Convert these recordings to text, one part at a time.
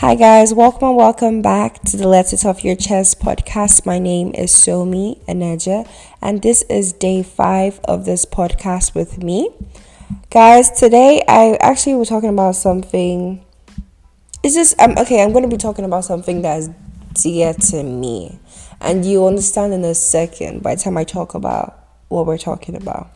Hi, guys, welcome and welcome back to the Let It Off Your Chest podcast. My name is Somi Aneja, and this is day five of this podcast with me. Guys, today I actually was talking about something. Is this um, okay? I'm going to be talking about something that is dear to me, and you understand in a second by the time I talk about what we're talking about.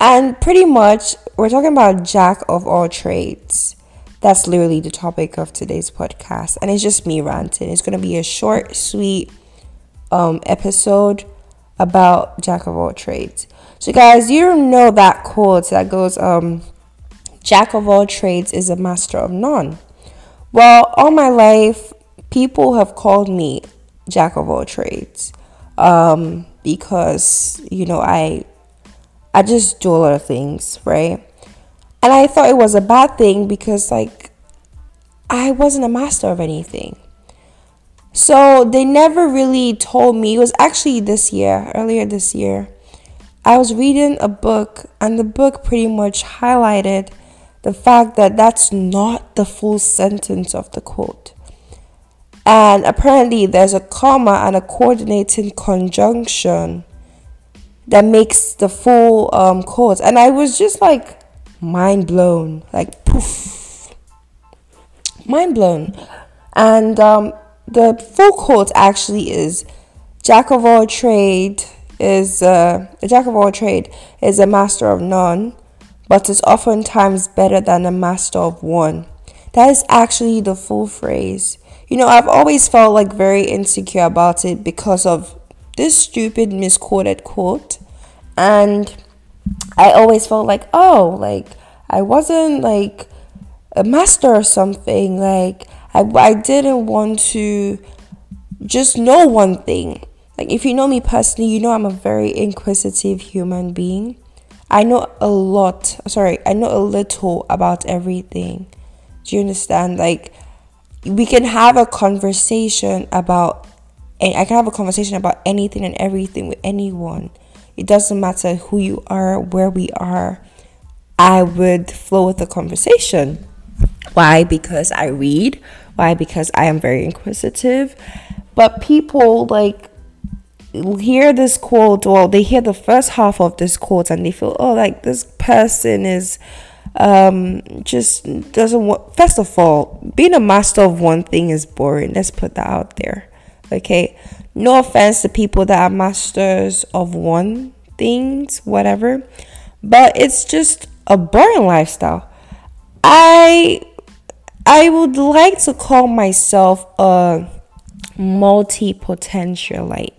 And pretty much, we're talking about jack of all trades that's literally the topic of today's podcast. And it's just me ranting. It's going to be a short, sweet um, episode about Jack of all trades. So, guys, you know that quote that goes, um, Jack of all trades is a master of none. Well, all my life, people have called me Jack of all trades um, because, you know, I. I just do a lot of things, right? And I thought it was a bad thing because, like, I wasn't a master of anything. So they never really told me. It was actually this year, earlier this year. I was reading a book, and the book pretty much highlighted the fact that that's not the full sentence of the quote. And apparently, there's a comma and a coordinating conjunction that makes the full um, quote. And I was just like, mind blown, like poof, mind blown. And um, the full quote actually is Jack of all trade is uh, a jack of all trade is a master of none, but is oftentimes better than a master of one. That is actually the full phrase. You know, I've always felt like very insecure about it because of this stupid misquoted quote. And I always felt like, oh, like I wasn't like a master or something. Like I, I didn't want to just know one thing. Like if you know me personally, you know I'm a very inquisitive human being. I know a lot. Sorry, I know a little about everything. Do you understand? Like we can have a conversation about and I can have a conversation about anything and everything with anyone. It doesn't matter who you are, where we are. I would flow with the conversation. Why? Because I read. Why? Because I am very inquisitive. But people like hear this quote, well, they hear the first half of this quote and they feel, oh, like this person is um just doesn't want first of all being a master of one thing is boring let's put that out there okay no offense to people that are masters of one things, whatever. But it's just a boring lifestyle. I I would like to call myself a multi-potentialite.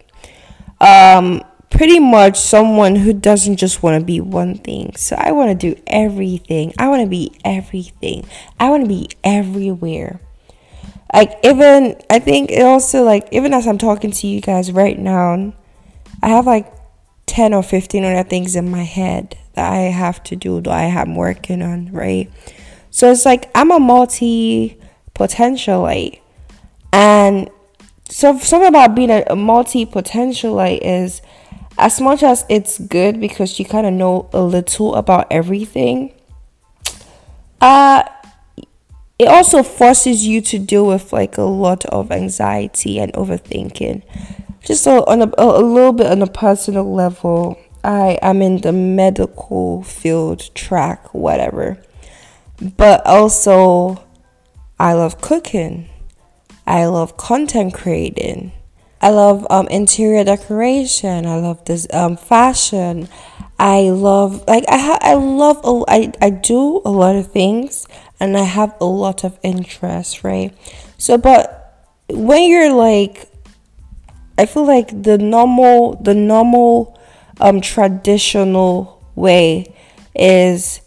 Um pretty much someone who doesn't just want to be one thing. So I want to do everything. I want to be everything. I want to be everywhere like even I think it also like even as I'm talking to you guys right now, I have like ten or fifteen other things in my head that I have to do that I am working on, right? So it's like I'm a multi potentialite. And so something about being a, a multi potentialite is as much as it's good because you kind of know a little about everything, uh it also forces you to deal with like a lot of anxiety and overthinking. Just on a, a little bit on a personal level i am in the medical field track whatever. But also i love cooking. I love content creating. I love um, interior decoration. I love this um, fashion. I love like i ha- i love I, I do a lot of things and I have a lot of interest, right? So, but when you're like, I feel like the normal, the normal, um, traditional way is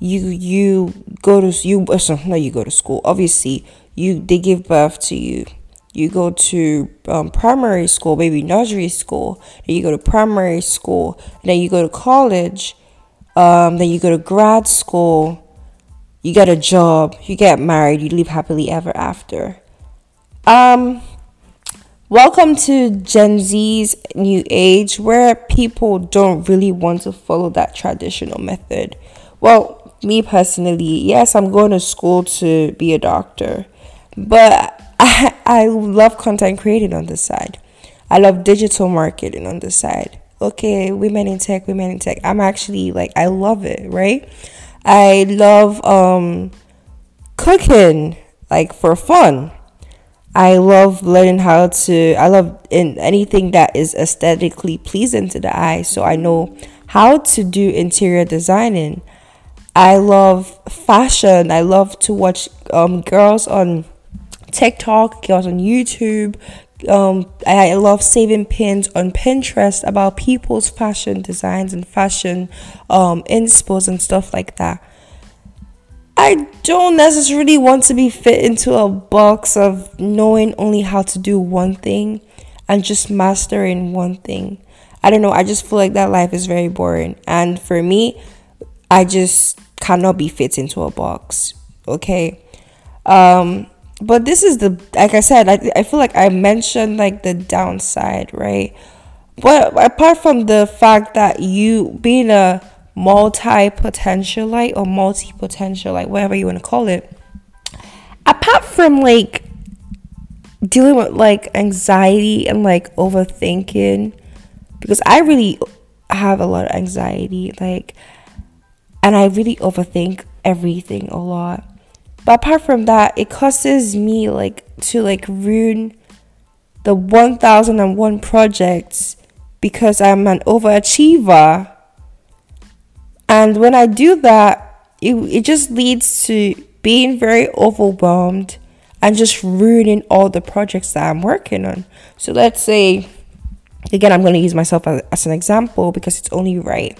you you go to you uh, no you go to school obviously you they give birth to you you go to um, primary school maybe nursery school then you go to primary school then you go to college um, then you go to grad school you get a job, you get married, you live happily ever after. Um, welcome to Gen Z's new age where people don't really want to follow that traditional method. Well, me personally, yes, I'm going to school to be a doctor. but I, I love content creating on the side. I love digital marketing on the side. Okay, women in tech, women in tech. I'm actually like I love it, right? I love um cooking like for fun. I love learning how to I love in anything that is aesthetically pleasing to the eye so I know how to do interior designing. I love fashion. I love to watch um, girls on TikTok, girls on YouTube. Um, I love saving pins on Pinterest about people's fashion designs and fashion um, inspos and stuff like that. I don't necessarily want to be fit into a box of knowing only how to do one thing and just mastering one thing. I don't know, I just feel like that life is very boring. And for me, I just cannot be fit into a box. Okay. Um but this is the like I said, I I feel like I mentioned like the downside, right? But apart from the fact that you being a multi potentialite or multi potential, like whatever you want to call it, apart from like dealing with like anxiety and like overthinking, because I really have a lot of anxiety, like, and I really overthink everything a lot. But apart from that, it causes me like to like ruin the 1001 projects because I'm an overachiever and when I do that, it, it just leads to being very overwhelmed and just ruining all the projects that I'm working on. So let's say, again, I'm going to use myself as, as an example because it's only right.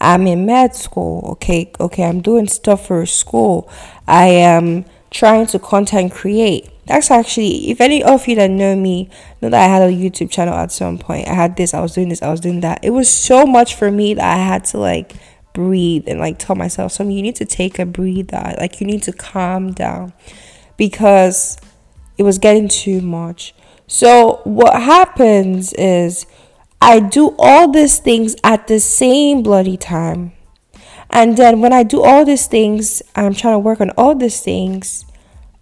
I'm in med school, okay, okay, I'm doing stuff for school. I am trying to content create. That's actually, if any of you that know me know that I had a YouTube channel at some point, I had this, I was doing this, I was doing that. It was so much for me that I had to like breathe and like tell myself something you need to take a breather like you need to calm down because it was getting too much so what happens is i do all these things at the same bloody time. And then when i do all these things i'm trying to work on all these things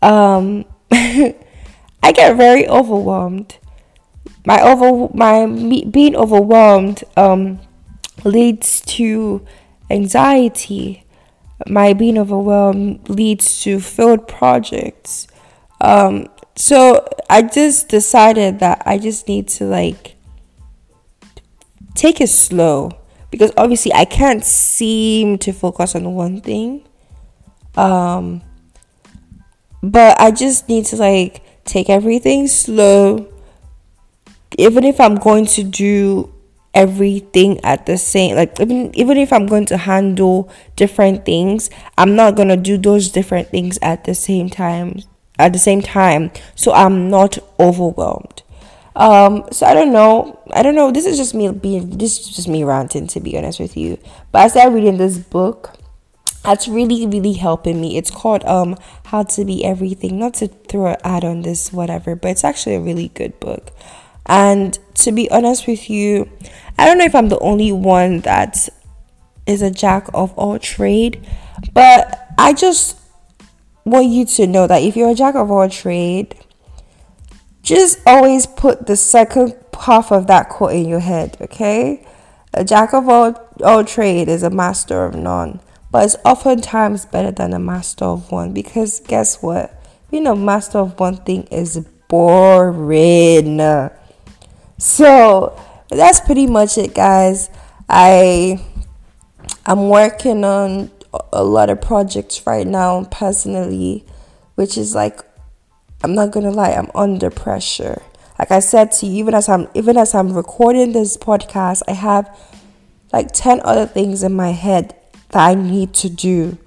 um i get very overwhelmed. My over my being overwhelmed um leads to anxiety, my being overwhelmed leads to failed projects. Um, so I just decided that I just need to like take it slow because obviously I can't seem to focus on one thing. Um, but I just need to like take everything slow. Even if I'm going to do everything at the same like even even if I'm going to handle different things, I'm not going to do those different things at the same time at the same time so I'm not overwhelmed. Um, so I don't know. I don't know. This is just me being this is just me ranting to be honest with you. But I started reading this book that's really really helping me it's called um how to be everything not to throw an ad on this whatever but it's actually a really good book and to be honest with you I don't know if I'm the only one that is a jack of all trade, but I just want you to know that if you're a jack of all trade, just always put the second half of that quote in your head, okay? A jack of all, all trade is a master of none, but it's oftentimes better than a master of one because guess what? Being a master of one thing is boring. So, that's pretty much it, guys. I I'm working on a lot of projects right now personally, which is like I'm not gonna lie, I'm under pressure. Like I said to you, even as I'm even as I'm recording this podcast, I have like ten other things in my head that I need to do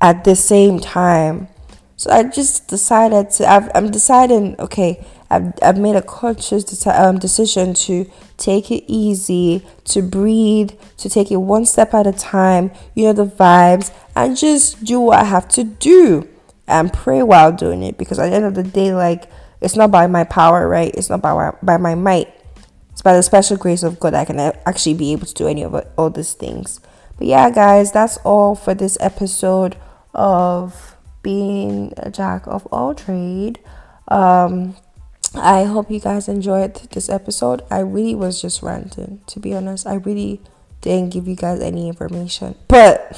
at the same time. So I just decided to. i am deciding. Okay, I've, I've made a conscious um, decision to take it easy, to breathe, to take it one step at a time, you know, the vibes, and just do what I have to do and pray while doing it because at the end of the day, like, it's not by my power, right? It's not by my, by my might. It's by the special grace of God I can actually be able to do any of it, all these things. But yeah, guys, that's all for this episode of being a jack of all trade. Um, I hope you guys enjoyed this episode. I really was just ranting, to be honest. I really didn't give you guys any information. But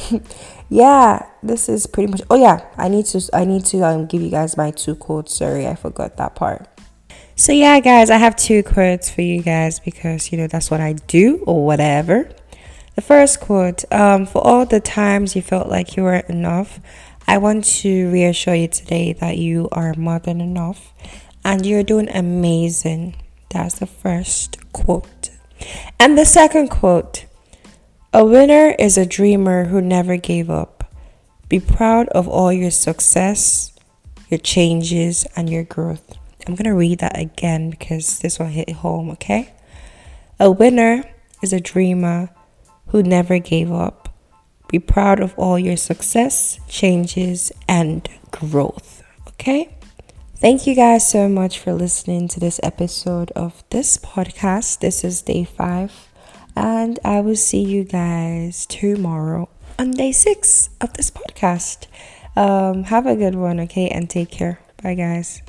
yeah, this is pretty much Oh yeah, I need to I need to um, give you guys my two quotes. Sorry, I forgot that part. So yeah, guys, I have two quotes for you guys because you know that's what I do or whatever. The first quote, um, for all the times you felt like you weren't enough, I want to reassure you today that you are more than enough and you're doing amazing. That's the first quote. And the second quote A winner is a dreamer who never gave up. Be proud of all your success, your changes, and your growth. I'm going to read that again because this will hit home, okay? A winner is a dreamer who never gave up. Be proud of all your success, changes, and growth, okay? Thank you guys so much for listening to this episode of this podcast. This is day five, and I will see you guys tomorrow on day six of this podcast. Um, have a good one, okay? And take care. Bye, guys.